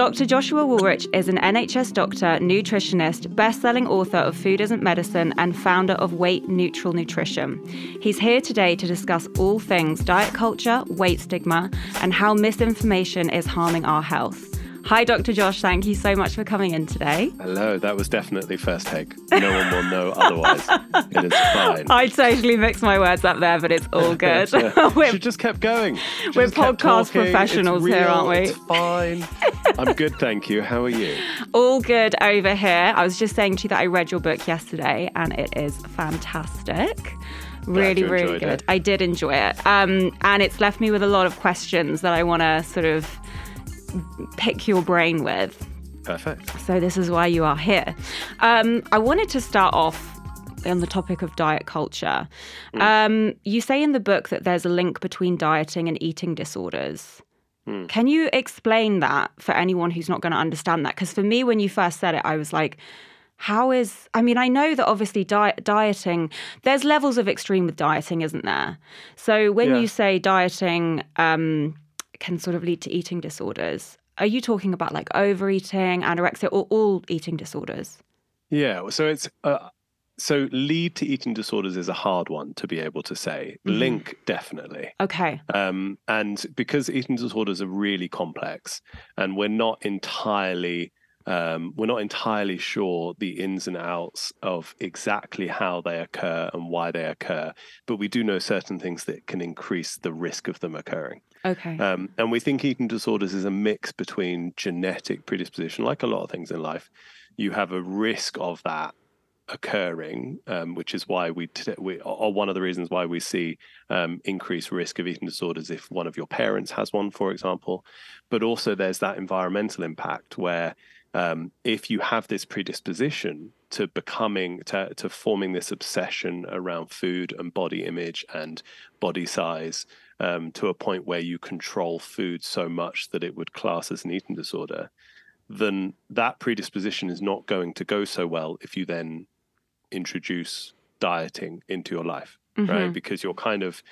Dr. Joshua Wolrich is an NHS doctor, nutritionist, best-selling author of Food Isn't Medicine, and founder of Weight Neutral Nutrition. He's here today to discuss all things diet culture, weight stigma, and how misinformation is harming our health. Hi, Dr. Josh. Thank you so much for coming in today. Hello. That was definitely first take. No one will know otherwise. it is fine. I totally mixed my words up there, but it's all good. we just kept going. She we're podcast professionals real, here, aren't we? It's fine. I'm good, thank you. How are you? All good over here. I was just saying to you that I read your book yesterday, and it is fantastic really really good it. i did enjoy it um, and it's left me with a lot of questions that i want to sort of pick your brain with. Perfect. So, this is why you are here. Um, I wanted to start off on the topic of diet culture. Mm. Um, you say in the book that there's a link between dieting and eating disorders. Mm. Can you explain that for anyone who's not going to understand that? Because for me, when you first said it, I was like, how is i mean i know that obviously diet, dieting there's levels of extreme with dieting isn't there so when yeah. you say dieting um, can sort of lead to eating disorders. Are you talking about like overeating, anorexia, or all eating disorders? Yeah. So it's uh, so lead to eating disorders is a hard one to be able to say. Mm-hmm. Link definitely. Okay. Um, and because eating disorders are really complex, and we're not entirely um, we're not entirely sure the ins and outs of exactly how they occur and why they occur, but we do know certain things that can increase the risk of them occurring. Okay. Um, and we think eating disorders is a mix between genetic predisposition, like a lot of things in life. You have a risk of that occurring, um, which is why we, we, or one of the reasons why we see um, increased risk of eating disorders if one of your parents has one, for example. But also, there's that environmental impact where um, if you have this predisposition to becoming to, to forming this obsession around food and body image and body size um, to a point where you control food so much that it would class as an eating disorder then that predisposition is not going to go so well if you then introduce dieting into your life mm-hmm. right because you're kind of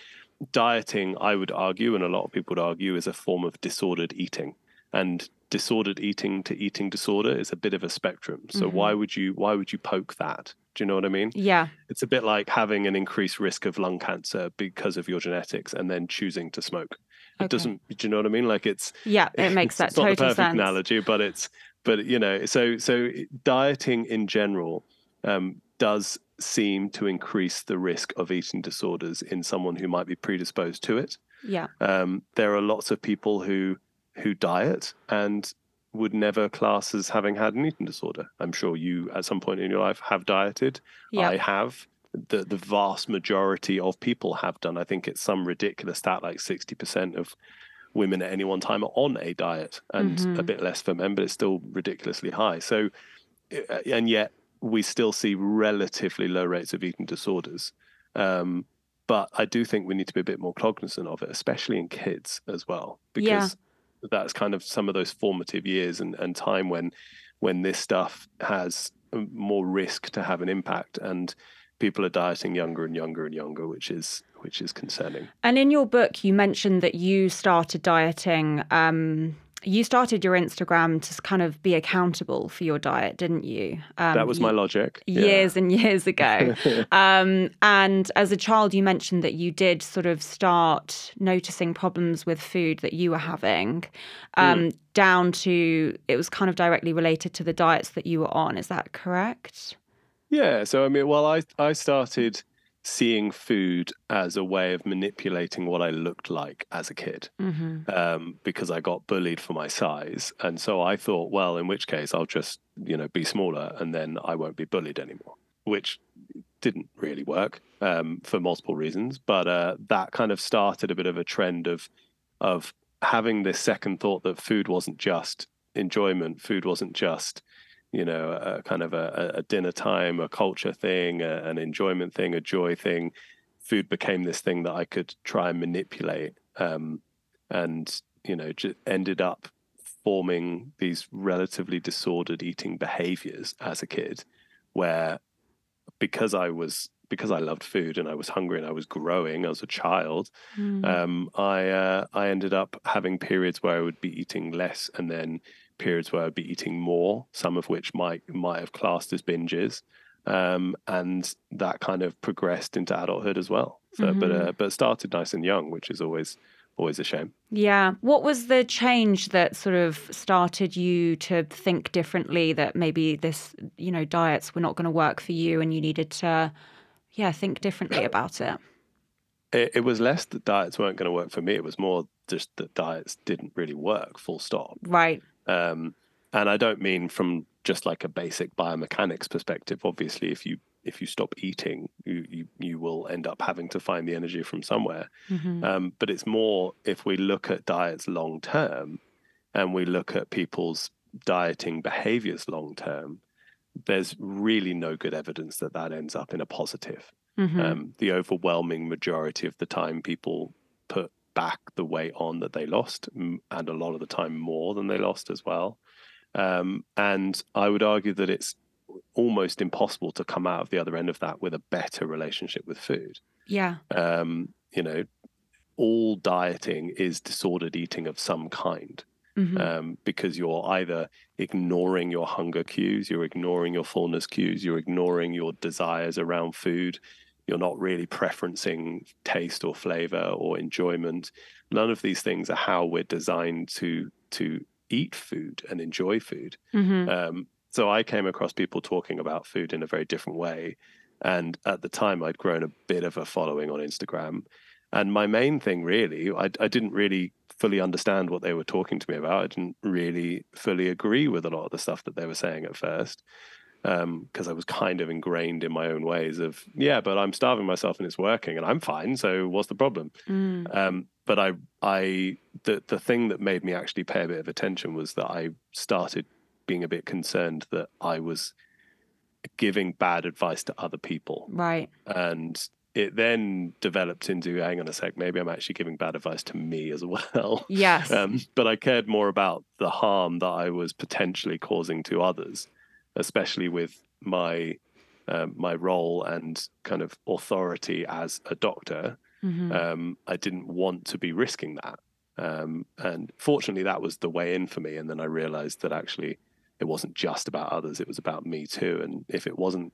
dieting i would argue and a lot of people would argue is a form of disordered eating and disordered eating to eating disorder is a bit of a spectrum. So mm-hmm. why would you why would you poke that? Do you know what I mean? Yeah. It's a bit like having an increased risk of lung cancer because of your genetics and then choosing to smoke. It okay. doesn't do you know what I mean? Like it's Yeah, it makes that it's total not the perfect sense. analogy, but it's but you know, so so dieting in general um, does seem to increase the risk of eating disorders in someone who might be predisposed to it. Yeah. Um, there are lots of people who who diet and would never class as having had an eating disorder. I'm sure you, at some point in your life, have dieted. Yep. I have. The the vast majority of people have done. I think it's some ridiculous stat, like sixty percent of women at any one time are on a diet, and mm-hmm. a bit less for men, but it's still ridiculously high. So, uh, and yet we still see relatively low rates of eating disorders. Um, but I do think we need to be a bit more cognizant of it, especially in kids as well, because. Yeah that's kind of some of those formative years and, and time when when this stuff has more risk to have an impact. And people are dieting younger and younger and younger which is which is concerning. And in your book you mentioned that you started dieting um, you started your Instagram to kind of be accountable for your diet, didn't you? Um, that was my logic. Years yeah. and years ago. um, and as a child, you mentioned that you did sort of start noticing problems with food that you were having, um, mm. down to it was kind of directly related to the diets that you were on. Is that correct? Yeah. So, I mean, well, I, I started seeing food as a way of manipulating what I looked like as a kid mm-hmm. um, because I got bullied for my size. And so I thought, well, in which case I'll just, you know, be smaller and then I won't be bullied anymore, which didn't really work um, for multiple reasons. But uh, that kind of started a bit of a trend of, of having this second thought that food wasn't just enjoyment, food wasn't just you know, a, kind of a, a, dinner time, a culture thing, a, an enjoyment thing, a joy thing. Food became this thing that I could try and manipulate, um, and you know, just ended up forming these relatively disordered eating behaviors as a kid, where because I was because I loved food and I was hungry and I was growing as a child, mm. um, I uh, I ended up having periods where I would be eating less and then periods where I'd be eating more, some of which might might have classed as binges, um, and that kind of progressed into adulthood as well. So, mm-hmm. but uh, but started nice and young, which is always always a shame. Yeah. What was the change that sort of started you to think differently that maybe this, you know, diets were not going to work for you and you needed to, yeah, think differently about it? It, it was less that diets weren't going to work for me. It was more just that diets didn't really work, full stop. Right. Um, and I don't mean from just like a basic biomechanics perspective. Obviously, if you if you stop eating, you, you, you will end up having to find the energy from somewhere. Mm-hmm. Um, but it's more if we look at diets long term and we look at people's dieting behaviors long term, there's really no good evidence that that ends up in a positive. Mm-hmm. Um, the overwhelming majority of the time, people put back the weight on that they lost, and a lot of the time more than they lost as well. Um, and I would argue that it's almost impossible to come out of the other end of that with a better relationship with food. Yeah. Um, you know, all dieting is disordered eating of some kind. Mm-hmm. Um, because you're either ignoring your hunger cues, you're ignoring your fullness cues, you're ignoring your desires around food, you're not really preferencing taste or flavor or enjoyment. None of these things are how we're designed to to eat food and enjoy food. Mm-hmm. Um, so I came across people talking about food in a very different way. And at the time, I'd grown a bit of a following on Instagram. And my main thing, really, I, I didn't really fully understand what they were talking to me about. I didn't really fully agree with a lot of the stuff that they were saying at first because um, I was kind of ingrained in my own ways of yeah, but I'm starving myself and it's working and I'm fine. So what's the problem? Mm. Um, but I, I, the the thing that made me actually pay a bit of attention was that I started being a bit concerned that I was giving bad advice to other people. Right. And it then developed into hang on a sec, maybe I'm actually giving bad advice to me as well. Yes. Um, but I cared more about the harm that I was potentially causing to others, especially with my um, my role and kind of authority as a doctor. Mm-hmm. Um, I didn't want to be risking that. Um, and fortunately, that was the way in for me. And then I realized that actually it wasn't just about others; it was about me too. And if it wasn't,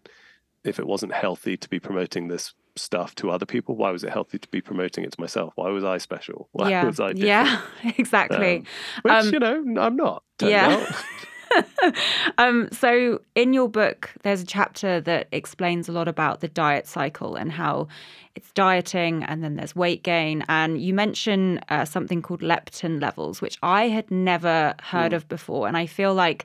if it wasn't healthy to be promoting this stuff to other people, why was it healthy to be promoting it to myself? Why was I special? Why yeah. was I different? Yeah, exactly. Um, which um, you know, I'm not. Yeah. um, so, in your book, there's a chapter that explains a lot about the diet cycle and how it's dieting and then there's weight gain. And you mention uh, something called leptin levels, which I had never heard mm. of before. And I feel like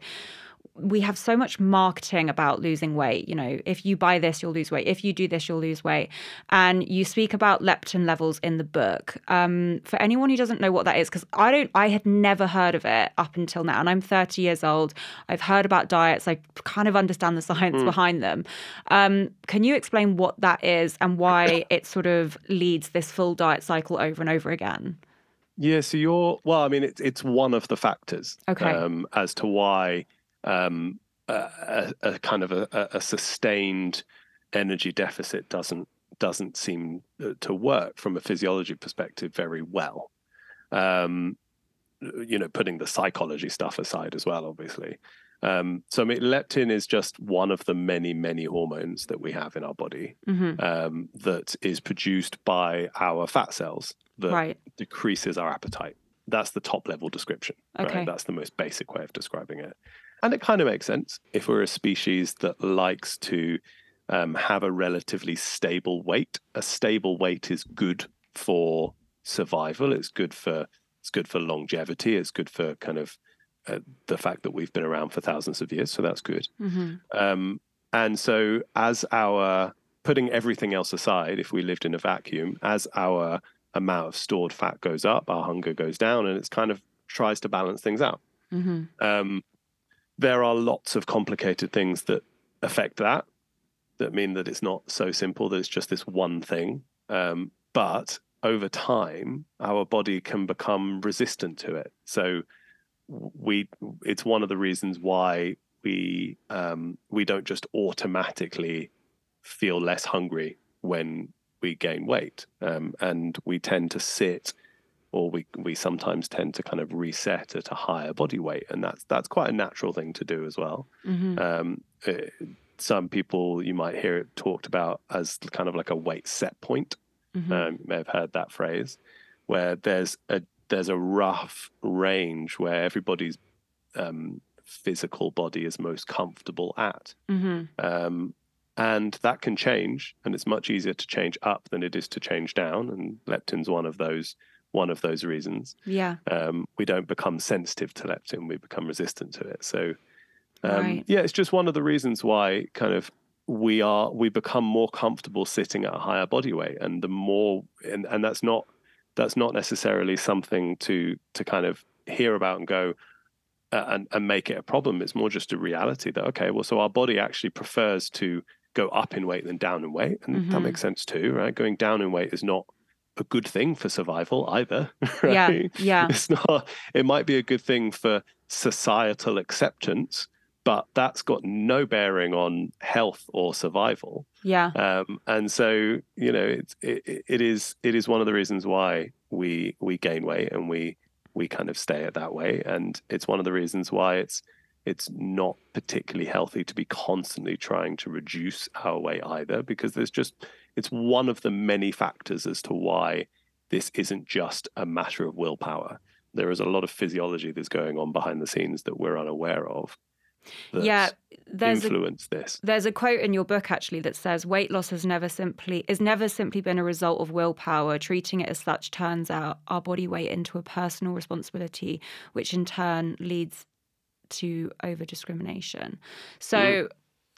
we have so much marketing about losing weight. You know, if you buy this, you'll lose weight. If you do this, you'll lose weight. And you speak about leptin levels in the book. Um, for anyone who doesn't know what that is, because I don't, I had never heard of it up until now, and I'm 30 years old. I've heard about diets. I kind of understand the science mm. behind them. Um, can you explain what that is and why it sort of leads this full diet cycle over and over again? Yeah, so you're well. I mean, it's it's one of the factors okay. um, as to why um, a, a, kind of a, a, sustained energy deficit doesn't doesn't seem uh, to work from a physiology perspective very well. Um, you know, putting the psychology stuff aside as well, obviously. Um, so, I mean, leptin is just one of the many, many hormones that we have in our body mm-hmm. um, that is produced by our fat cells that right. decreases our appetite. That's the top level description. Okay. Right? That's the most basic way of describing it. And it kind of makes sense if we're a species that likes to um, have a relatively stable weight. A stable weight is good for survival. It's good for it's good for longevity. It's good for kind of uh, the fact that we've been around for thousands of years. So that's good. Mm-hmm. Um, and so, as our putting everything else aside, if we lived in a vacuum, as our amount of stored fat goes up, our hunger goes down, and it's kind of tries to balance things out. Mm-hmm. Um, there are lots of complicated things that affect that, that mean that it's not so simple that it's just this one thing. Um, but over time, our body can become resistant to it. So we, it's one of the reasons why we um, we don't just automatically feel less hungry when we gain weight, um, and we tend to sit or we we sometimes tend to kind of reset at a higher body weight, and that's that's quite a natural thing to do as well. Mm-hmm. Um, eh, some people you might hear it talked about as kind of like a weight set point. Mhm. Um, you may have heard that phrase, where there's a there's a rough range where everybody's um, physical body is most comfortable at. Mhm. Um, and that can change, and it's much easier to change up than it is to change down. And leptin's one of those one of those reasons. Yeah. Um, we don't become sensitive to leptin; we become resistant to it. So, um, Right. yeah, it's just one of the reasons why kind of we are we become more comfortable sitting at a higher body weight, and the more and and that's not that's not necessarily something to to kind of hear about and go uh, and and make it a problem. It's more just a reality that okay, well, so our body actually prefers to go up in weight than down in weight, and that Mhm. makes sense too, right? Going down in weight is not a good thing for survival either. Yeah. right? Yeah. It's not. It might be a good thing for societal acceptance, but that's got no bearing on health or survival. Yeah. Um, and so, you know, it's it, it is it is one of the reasons why we we gain weight and we we kind of stay at that way, and it's one of the reasons why it's it's not particularly healthy to be constantly trying to reduce our weight either, because there's just it's one of the many factors as to why this isn't just a matter of willpower. There is a lot of physiology that's going on behind the scenes that we're unaware of. That Yeah. There's a influence this. There's a quote in your book actually that says weight loss has never simply is never simply been a result of willpower. Treating it as such turns out our body weight into a personal responsibility, which in turn leads to over discrimination. So mm.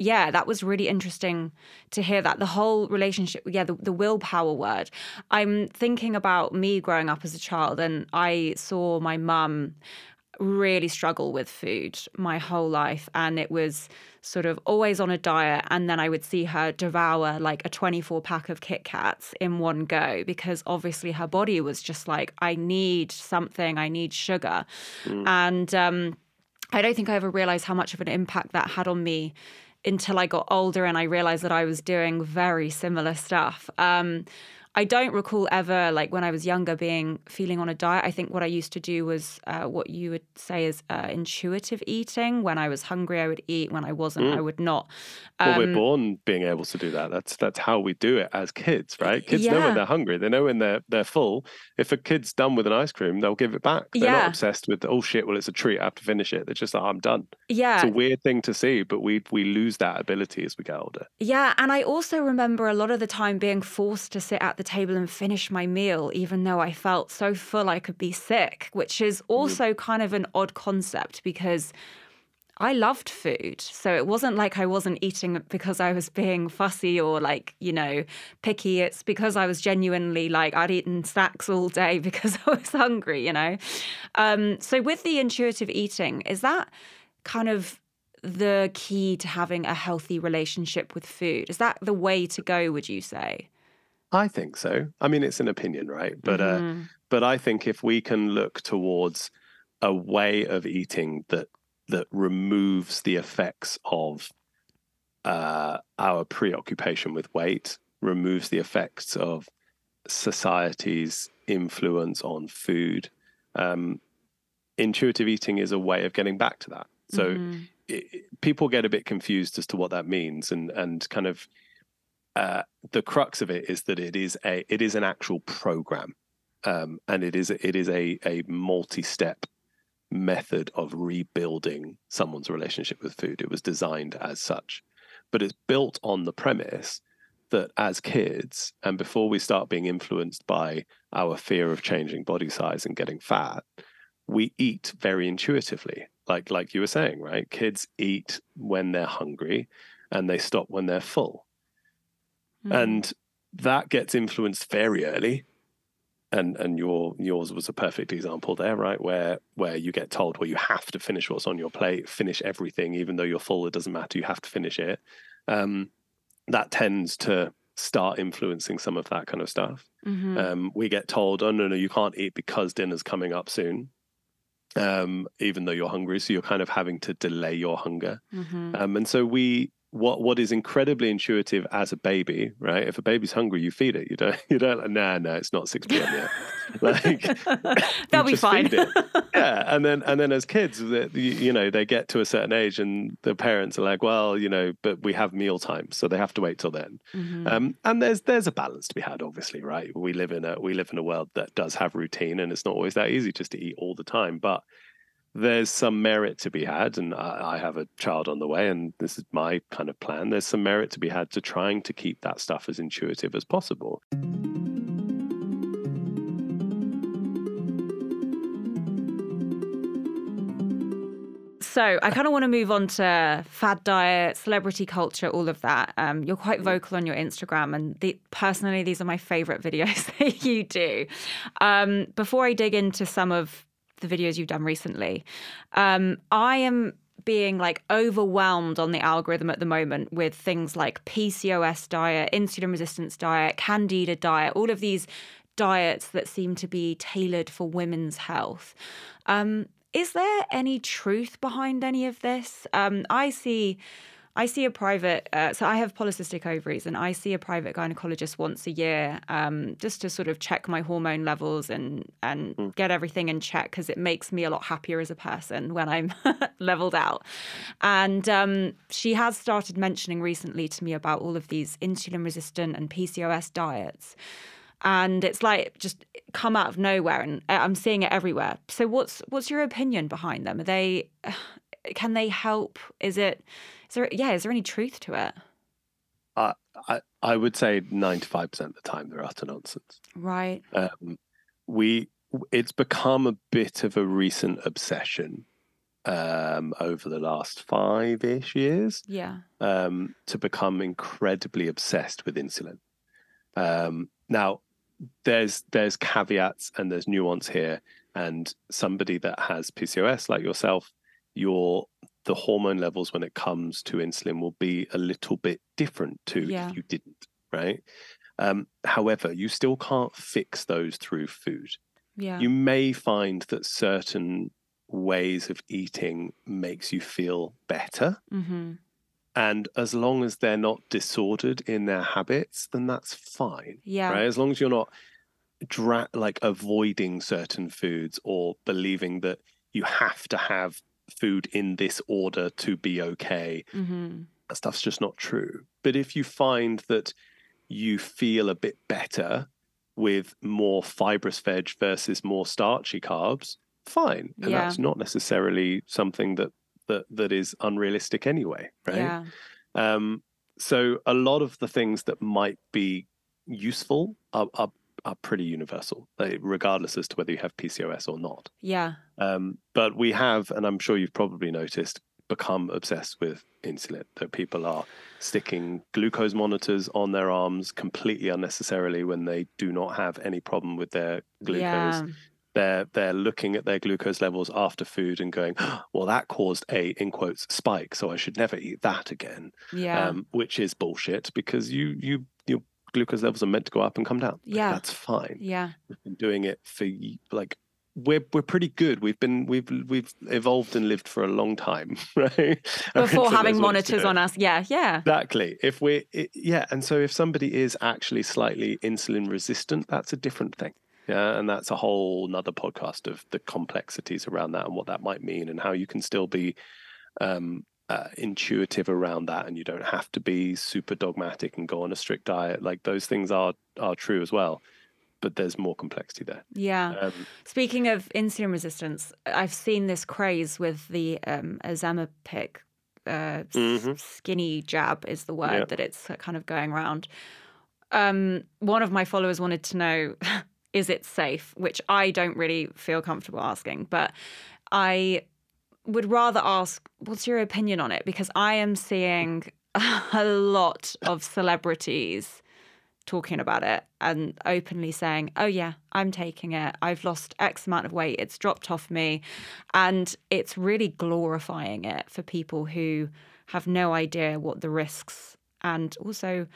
Yeah, that was really interesting to hear that. The whole relationship, yeah, the, the willpower word. I'm thinking about me growing up as a child, and I saw my mum really struggle with food my whole life. And it was sort of always on a diet. And then I would see her devour like a 24 pack of Kit Kats in one go because obviously her body was just like, I need something, I need sugar. And um, I don't think I ever realized how much of an impact that had on me until I got older and I realized that I was doing very similar stuff. Um, I don't recall ever, like when I was younger, being feeling on a diet. I think what I used to do was uh, what you would say is uh, intuitive eating. When I was hungry, I would eat. When I wasn't, I would not. Well, we're Um, born being able to do that. That's that's how we do it as kids, right? Kids know when they're hungry. They know when they're they're full. If a kid's done with an ice cream, they'll give it back. They're Yeah. not obsessed with oh shit, well it's a treat, I have to finish it. They're just like I'm done. yeah, It's a weird thing to see, but we we lose that ability as we get older. Yeah, and I also remember a lot of the time being forced to sit at the table and finish my meal, even though I felt so full I could be sick, which is also kind of an odd concept because I loved food. So it wasn't like I wasn't eating because I was being fussy or like, you know, picky. It's because I was genuinely like, I'd eaten snacks all day because I was hungry, you know? Um, so with the intuitive eating, is that kind of the key to having a healthy relationship with food? Is that the way to go, would you say? I think so. I mean, it's an opinion, right? But uh, Mhm. but I think if we can look towards a way of eating that that removes the effects of uh, our preoccupation with weight, removes the effects of society's influence on food, um, intuitive eating is a way of getting back to that. So Mhm. it, it- people get a bit confused as to what that means, and and kind of uh, the crux of it is that it is a it is an actual program, um, and it is it is a a multi step method of rebuilding someone's relationship with food. It was designed as such, but it's built on the premise that as kids and before we start being influenced by our fear of changing body size and getting fat, we eat very intuitively. Like like you were saying, right? Kids eat when they're hungry and they stop when they're full. Mhm. And that gets influenced very early. And and your yours was a perfect example there, right? Where where you get told, well, you have to finish what's on your plate, finish everything, even though you're full, it doesn't matter, you have to finish it. Um, that tends to start influencing some of that kind of stuff. Mhm. Um, we get told, oh no, no, you can't eat because dinner's coming up soon. Um, even though you're hungry, so you're kind of having to delay your hunger. Mhm. Um, and so we what what is incredibly intuitive as a baby, right? If a baby's hungry, you feed it. You don't you don't like, nah, no, it's not six p.m. yet. like that'll be fine. yeah, and then and then as kids, you, you know, they get to a certain age, and the parents are like, well, you know, but we have meal times, so they have to wait till then. Mm-hmm. Um, and there's there's a balance to be had, obviously, right? We live in a we live in a world that does have routine, and it's not always that easy just to eat all the time, but there's some merit to be had, and I, I, have a child on the way, and this is my kind of plan. There's some merit to be had to trying to keep that stuff as intuitive as possible. So I kind of want to move on to fad diet, celebrity culture, all of that. Um, you're quite vocal on your Instagram, and the, personally, these are my favorite videos that you do. Um, before I dig into some of the videos you've done recently. Um, I am being like overwhelmed on the algorithm at the moment with things like PCOS diet, insulin resistance diet, candida diet, all of these diets that seem to be tailored for women's health. Um, is there any truth behind any of this? Um, I see I see a private, uh, so I have polycystic ovaries, and I see a private gynecologist once a year um, just to sort of check my hormone levels and and mm. get everything in check because it makes me a lot happier as a person when I'm leveled out. And um, she has started mentioning recently to me about all of these insulin resistant and PCOS diets. And it's like just come out of nowhere, and uh, I'm seeing it everywhere. So, what's what's your opinion behind them? Are they can they help? Is it is there, yeah, is there any truth to it? Uh, I I would say ninety five percent of the time they're utter nonsense. Right. Um, we it's become a bit of a recent obsession um, over the last five ish years. Yeah. Um, to become incredibly obsessed with insulin. Um, now, there's there's caveats and there's nuance here, and somebody that has PCOS like yourself, you're the hormone levels when it comes to insulin will be a little bit different to yeah. if you didn't, right? Um, however, you still can't fix those through food. Yeah. You may find that certain ways of eating makes you feel better. Mm-hmm. And as long as they're not disordered in their habits, then that's fine. Yeah. Right. As long as you're not dra- like avoiding certain foods or believing that you have to have food in this order to be okay. Mm-hmm. That stuff's just not true. But if you find that you feel a bit better with more fibrous veg versus more starchy carbs, fine. And yeah. that's not necessarily something that that that is unrealistic anyway, right? Yeah. Um, so a lot of the things that might be useful are, are are pretty universal, regardless as to whether you have PCOS or not. Yeah. Um, but we have, and I'm sure you've probably noticed, become obsessed with insulin. That people are sticking glucose monitors on their arms completely unnecessarily when they do not have any problem with their glucose. Yeah. They're they're looking at their glucose levels after food and going, well, that caused a in quotes spike, so I should never eat that again. Yeah, um, which is bullshit because you you you glucose levels are meant to go up and come down. Yeah, that's fine. Yeah, we've been doing it for like we're we're pretty good. We've been we've we've evolved and lived for a long time, right? Before having monitors on us, yeah, yeah. Exactly. If we're yeah, and so if somebody is actually slightly insulin resistant, that's a different thing. Yeah, and that's a whole another podcast of the complexities around that and what that might mean and how you can still be um, uh, intuitive around that and you don't have to be super dogmatic and go on a strict diet. Like those things are are true as well but there's more complexity there. Yeah. Um, speaking of insulin resistance i've seen this craze with the um, ozempic uh, mm-hmm. skinny jab is the word yeah. that it's kind of going around. Um, one of my followers wanted to know is it safe? Which i don't really feel comfortable asking but i would rather ask, what's your opinion on it? Because I am seeing a lot of celebrities talking about it and openly saying, oh, yeah, I'm taking it. I've lost X amount of weight. It's dropped off me. And it's really glorifying it for people who have no idea what the risks and also,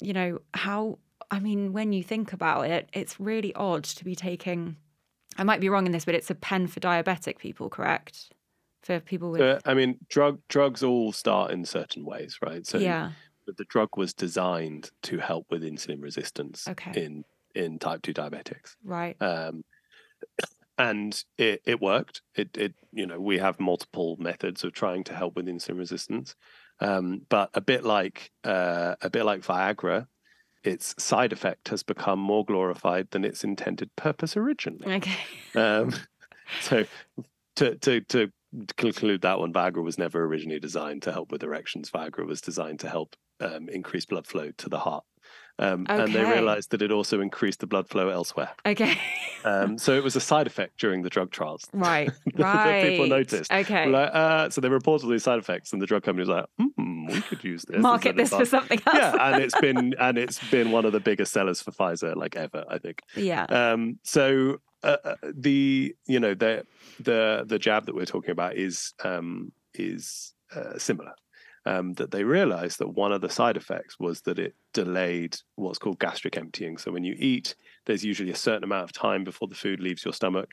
you know, how. I mean, when you think about it, it's really odd to be taking. I might be wrong in this, but it's a pen for diabetic people, correct? For people with. Uh, I mean, drug drugs all start in certain ways, right? So yeah. the drug was designed to help with insulin resistance Okay. in in type two diabetics. Right. um, and it, it worked. It, it, you know, we have multiple methods of trying to help with insulin resistance, um, but a bit like uh, a bit like Viagra, its side effect has become more glorified than its intended purpose originally. Okay. Um, so, to to to conclude that one, Viagra was never originally designed to help with erections. Viagra was designed to help um, increase blood flow to the heart. Um, And they realized that it also increased the blood flow elsewhere. Okay. Um, so it was a side effect during the drug trials. right. Right. people noticed. Okay. Like, uh, so they reported these side effects, and the drug company was like, hmm, "We could use this." Market this for something else. Yeah, and it's been and it's been one of the biggest sellers for Pfizer, like ever, I think. yeah. Um, so uh, uh, the you know the the the jab that we're talking about is um, is uh, similar. Um, that they realized that one of the side effects was that it delayed what's called gastric emptying. So when you eat, there's usually a certain amount of time before the food leaves your stomach.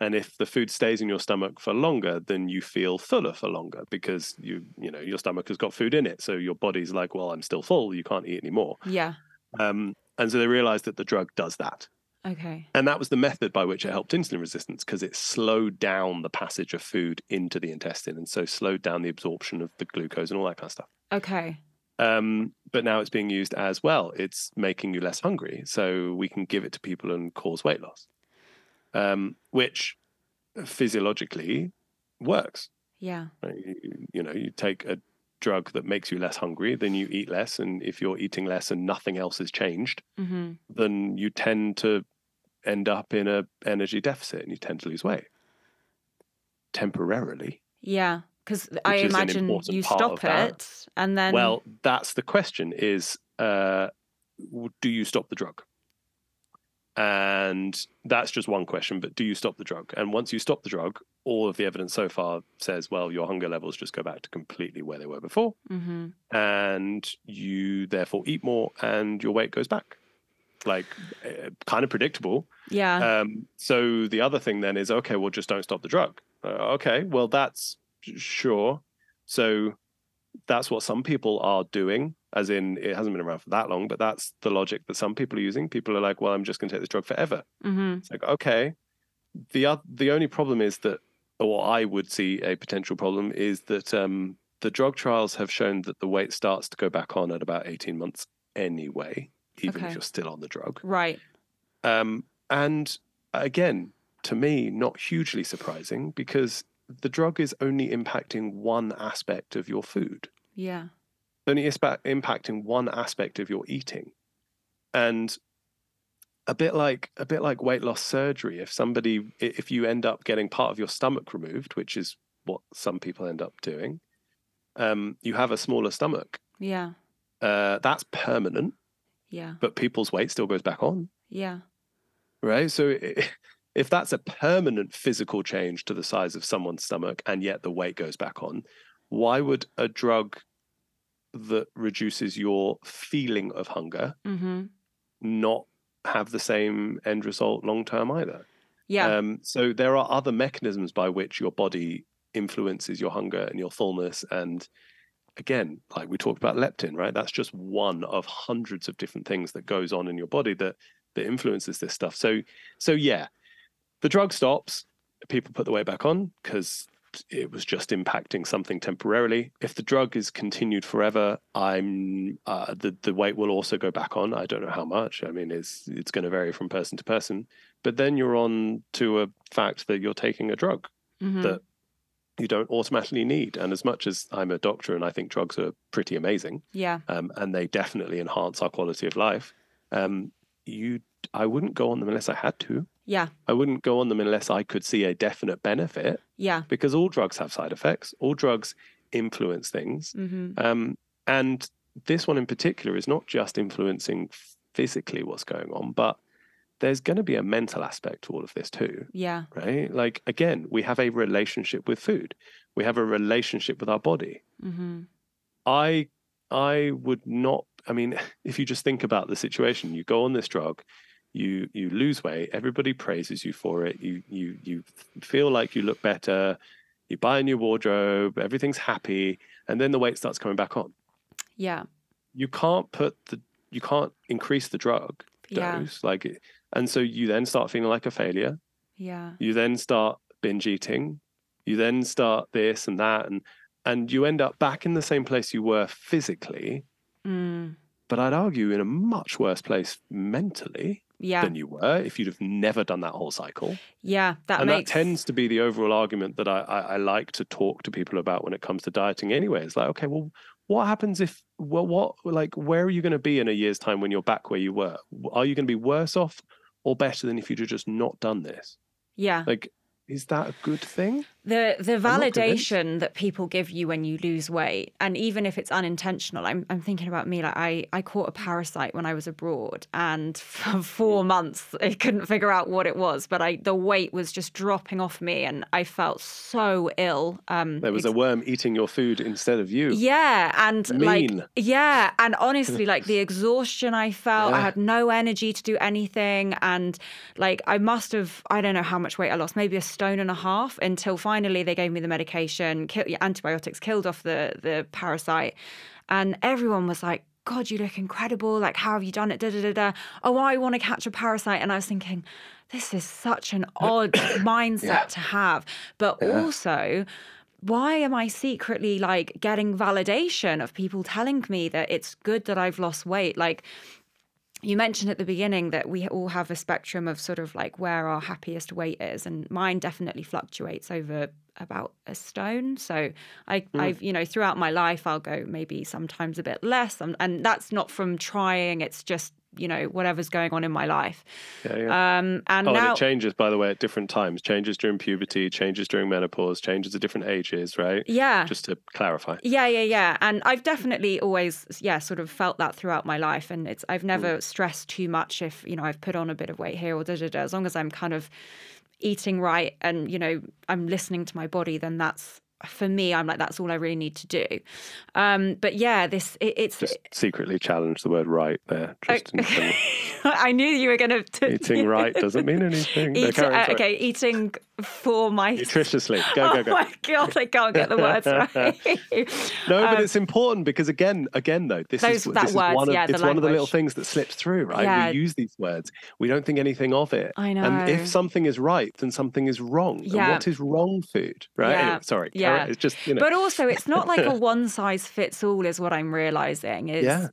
And if the food stays in your stomach for longer, then you feel fuller for longer because you, you know, your stomach has got food in it. So your body's like, well, I'm still full. You can't eat anymore. Yeah. Um, and so they realized that the drug does that. Okay. And that was the method by which it helped insulin resistance because it slowed down the passage of food into the intestine and so slowed down the absorption of the glucose and all that kind of stuff. Okay. Um, but now it's being used as well. It's making you less hungry. So we can give it to people and cause weight loss, um, which physiologically works. Yeah. You, you know, you take a drug that makes you less hungry, then you eat less. And if you're eating less and nothing else has changed, Mm-hmm. then you tend to end up in a energy deficit and you tend to lose weight temporarily. Yeah. Because I imagine you stop it and then. well, that's the question: is uh, do you stop the drug? And that's just one question. But do you stop the drug? And once you stop the drug, all of the evidence so far says, well, your hunger levels just go back to completely where they were before, hmm and you therefore eat more, and your weight goes back. Like, uh, kind of predictable. Yeah. Um, so the other thing then is okay, well, just don't stop the drug. Uh, okay, well, that's sure. So that's what some people are doing, as in it hasn't been around for that long, but that's the logic that some people are using. People are like, well, I'm just going to take this drug forever. hmm It's like, okay. The, the only problem is that, or I would see a potential problem, is that um, the drug trials have shown that the weight starts to go back on at about 18 months anyway, even Okay. if you're still on the drug. Right. Um, and again, to me, not hugely surprising because the drug is only impacting one aspect of your food, Yeah. only ispa- impacting one aspect of your eating. And a bit like a bit like weight loss surgery, if somebody if you end up getting part of your stomach removed, which is what some people end up doing, um, you have a smaller stomach. Yeah. Uh, that's permanent, Yeah. but people's weight still goes back on. Yeah. Right? So if that's a permanent physical change to the size of someone's stomach and yet the weight goes back on, why would a drug that reduces your feeling of hunger hmm not have the same end result long term either? Yeah. Um, so there are other mechanisms by which your body influences your hunger and your fullness. And again, like we talked about leptin, right? That's just one of hundreds of different things that goes on in your body that that influences this stuff. So so yeah, the drug stops. People put the weight back on because it was just impacting something temporarily. If the drug is continued forever, I'm uh, the the weight will also go back on. I don't know how much. I mean, it's it's going to vary from person to person. But then you're on to a fact that you're taking a drug Mhm. that you don't automatically need. And as much as I'm a doctor and I think drugs are pretty amazing, yeah. um, and they definitely enhance our quality of life, um, you I wouldn't go on them unless I had to. Yeah. I wouldn't go on them unless I could see a definite benefit Yeah. because all drugs have side effects. All drugs influence things. hmm Um, and this one in particular is not just influencing physically what's going on, but there's going to be a mental aspect to all of this too, Yeah. right? Like, again, we have a relationship with food, we have a relationship with our body. hmm I, I would not. I mean, if you just think about the situation, you go on this drug, you you lose weight, everybody praises you for it, you you you feel like you look better, you buy a new wardrobe, everything's happy, and then the weight starts coming back on. Yeah. You can't put the you can't increase the drug Yeah. dose like and so you then start feeling like a failure. Yeah. You then start binge eating. You then start this and that and and you end up back in the same place you were physically, Mm. but I'd argue in a much worse place mentally Yeah. than you were if you'd have never done that whole cycle. Yeah. That and makes that tends to be the overall argument that I, I, I like to talk to people about when it comes to dieting anyway. It's like, okay, well, what happens if, well, what, like, where are you going to be in a year's time when you're back where you were? Are you going to be worse off or better than if you'd have just not done this? yeah. Like, is that a good thing? the the validation that people give you when you lose weight and even if it's unintentional i'm, I'm thinking about me like I, I caught a parasite when i was abroad and for four months i couldn't figure out what it was but i the weight was just dropping off me and i felt so ill um There was a worm eating your food instead of you. yeah and like yeah and honestly like the exhaustion i felt i had no energy to do anything and like i must have i don't know how much weight i lost maybe a stone and a half until finally they gave me the medication kill, antibiotics killed off the the parasite. And everyone was like god you look incredible. Like how have you done it? Da da da da. Oh i want to catch a parasite? And i was thinking this is such an odd mindset Yeah. to have. But also why am I secretly like getting validation of people telling me that it's good that I've lost weight? Like you mentioned at the beginning that we all have a spectrum of sort of like where our happiest weight is, and mine definitely fluctuates over about a stone. So I, hmm. I've you know throughout my life I'll go maybe sometimes a bit less, and, and that's not from trying. It's just you know whatever's going on in my life. Yeah, yeah. Um, and Oh, now and it changes, by the way, at different times. Changes during puberty, changes during menopause, changes at different ages, right? yeah, Just to clarify. Yeah, yeah, yeah. And I've definitely always, yeah, sort of felt that throughout my life. And it's, I've never stressed too much if, you know, I've put on a bit of weight here or da da da. As long as I'm kind of eating right and, you know, I'm listening to my body, then that's, for me, I'm like, that's all I really need to do. Um, but yeah, this, it, it's, Just secretly challenge the word right there. Just in general. I knew you were going to. Eating right doesn't mean anything. Eat, on, uh, okay, eating for my. Nutritiously. Go, oh go, go. my god, I can't get the words right. No, but Um, it's important because again, again though, this Those- is that this is one of yeah, the it's one of the little things that slips through, right? Yeah. We use these words, we don't think anything of it. I know. And if something is right, then something is wrong. Yeah. And what is wrong food, right? Yeah. Anyway, sorry, carry Yeah. it's just you know, But also, it's not like a one size fits all, is what I'm realizing. Is Yeah.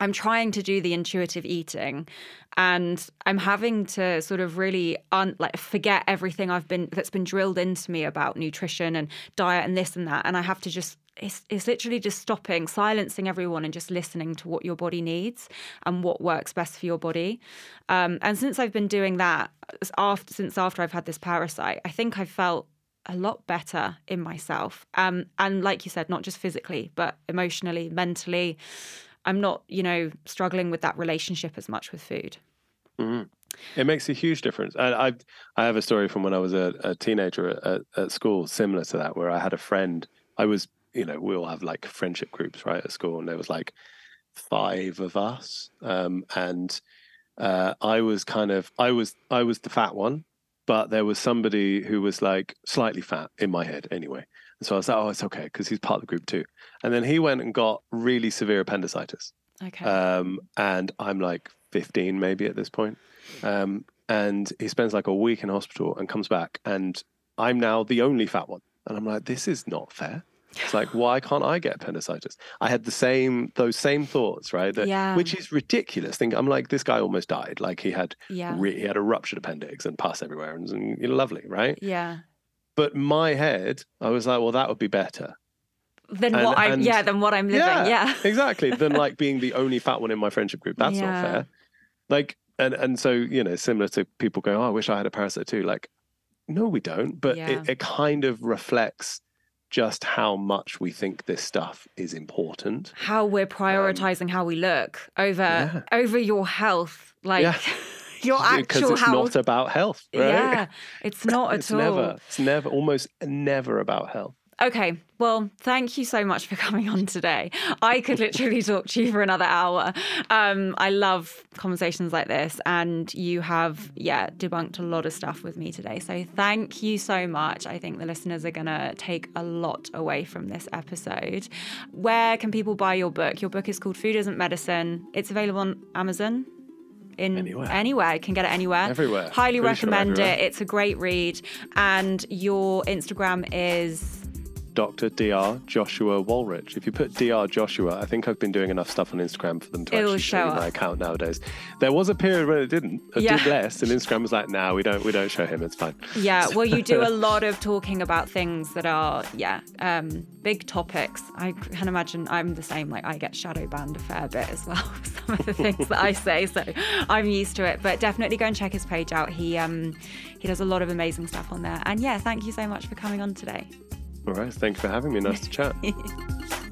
I'm trying to do the intuitive eating, and I'm having to sort of really un- like forget everything I've been that's been drilled into me about nutrition and diet and this and that, and I have to just. It's, it's literally just stopping, silencing everyone, and just listening to what your body needs and what works best for your body. Um, and since I've been doing that, after since after I've had this parasite, I think I've felt a lot better in myself. Um, and like you said, not just physically, but emotionally, mentally. I'm not, you know, struggling with that relationship as much with food. Mhm. It makes a huge difference. And I I have a story from when I was a, a teenager at, at, at school, similar to that, where I had a friend. I was, you know, we all have like friendship groups, right, at school, and there was like five of us, um, and uh, I was kind of, I was, I was the fat one, but there was somebody who was like slightly fat in my head, anyway. And so I was like, oh, it's okay because he's part of the group too. And then he went and got really severe appendicitis. Okay. Um, and I'm like 15 maybe at this point. Um, and he spends like a week in hospital and comes back, and I'm now the only fat one. And I'm like, this is not fair. It's like, why can't I get appendicitis? I had the same, those same thoughts, right? That, Yeah. Which is ridiculous. Think I'm like, this guy almost died. Like he had, yeah. re- he had a ruptured appendix and pus everywhere, and, and you know, lovely, right? yeah. But my head, I was like, well, that would be better. than And- what I'm, and- yeah, than what I'm living. Yeah. exactly. Than like being the only fat one in my friendship group. That's Yeah. not fair. Like, and and so you know, similar to people going, "Oh, I wish I had a parasite too." Like, no, we don't. But Yeah. it, it kind of reflects just how much we think this stuff is important. How we're prioritizing how we look over Um, Yeah. over your health, like Yeah. your actual because it's health. not about health, right? Yeah, it's not it's at all. never. It's never. Almost never about health. Okay, well, thank you so much for coming on today. I could literally talk to you for another hour. Um, I love conversations like this, and you have, yeah, debunked a lot of stuff with me today. So thank you so much. I think the listeners are going to take a lot away from this episode. Where can people buy your book? Your book is called Food Isn't Medicine. It's available on Amazon in Anywhere. anywhere. Can get it anywhere. Everywhere. Highly Pretty sure recommend everywhere. it. It's a great read. And your Instagram is Dr. Dr. Joshua Wolrich. If you put Dr. Joshua, I think I've been doing enough stuff on Instagram for them to It will actually show my account nowadays. There was a period when it didn't. It Yeah. did less, and Instagram was like, "No, we don't. We don't show him. It's fine." Yeah, well, you do a lot of talking about things that are, yeah, um, big topics. I can imagine I'm the same. Like, I get shadow banned a fair bit as well. Some of the things that I say, so I'm used to it. But definitely go and check his page out. He um, he does a lot of amazing stuff on there. And yeah, thank you so much for coming on today. All right. Thanks for having me. Nice to chat.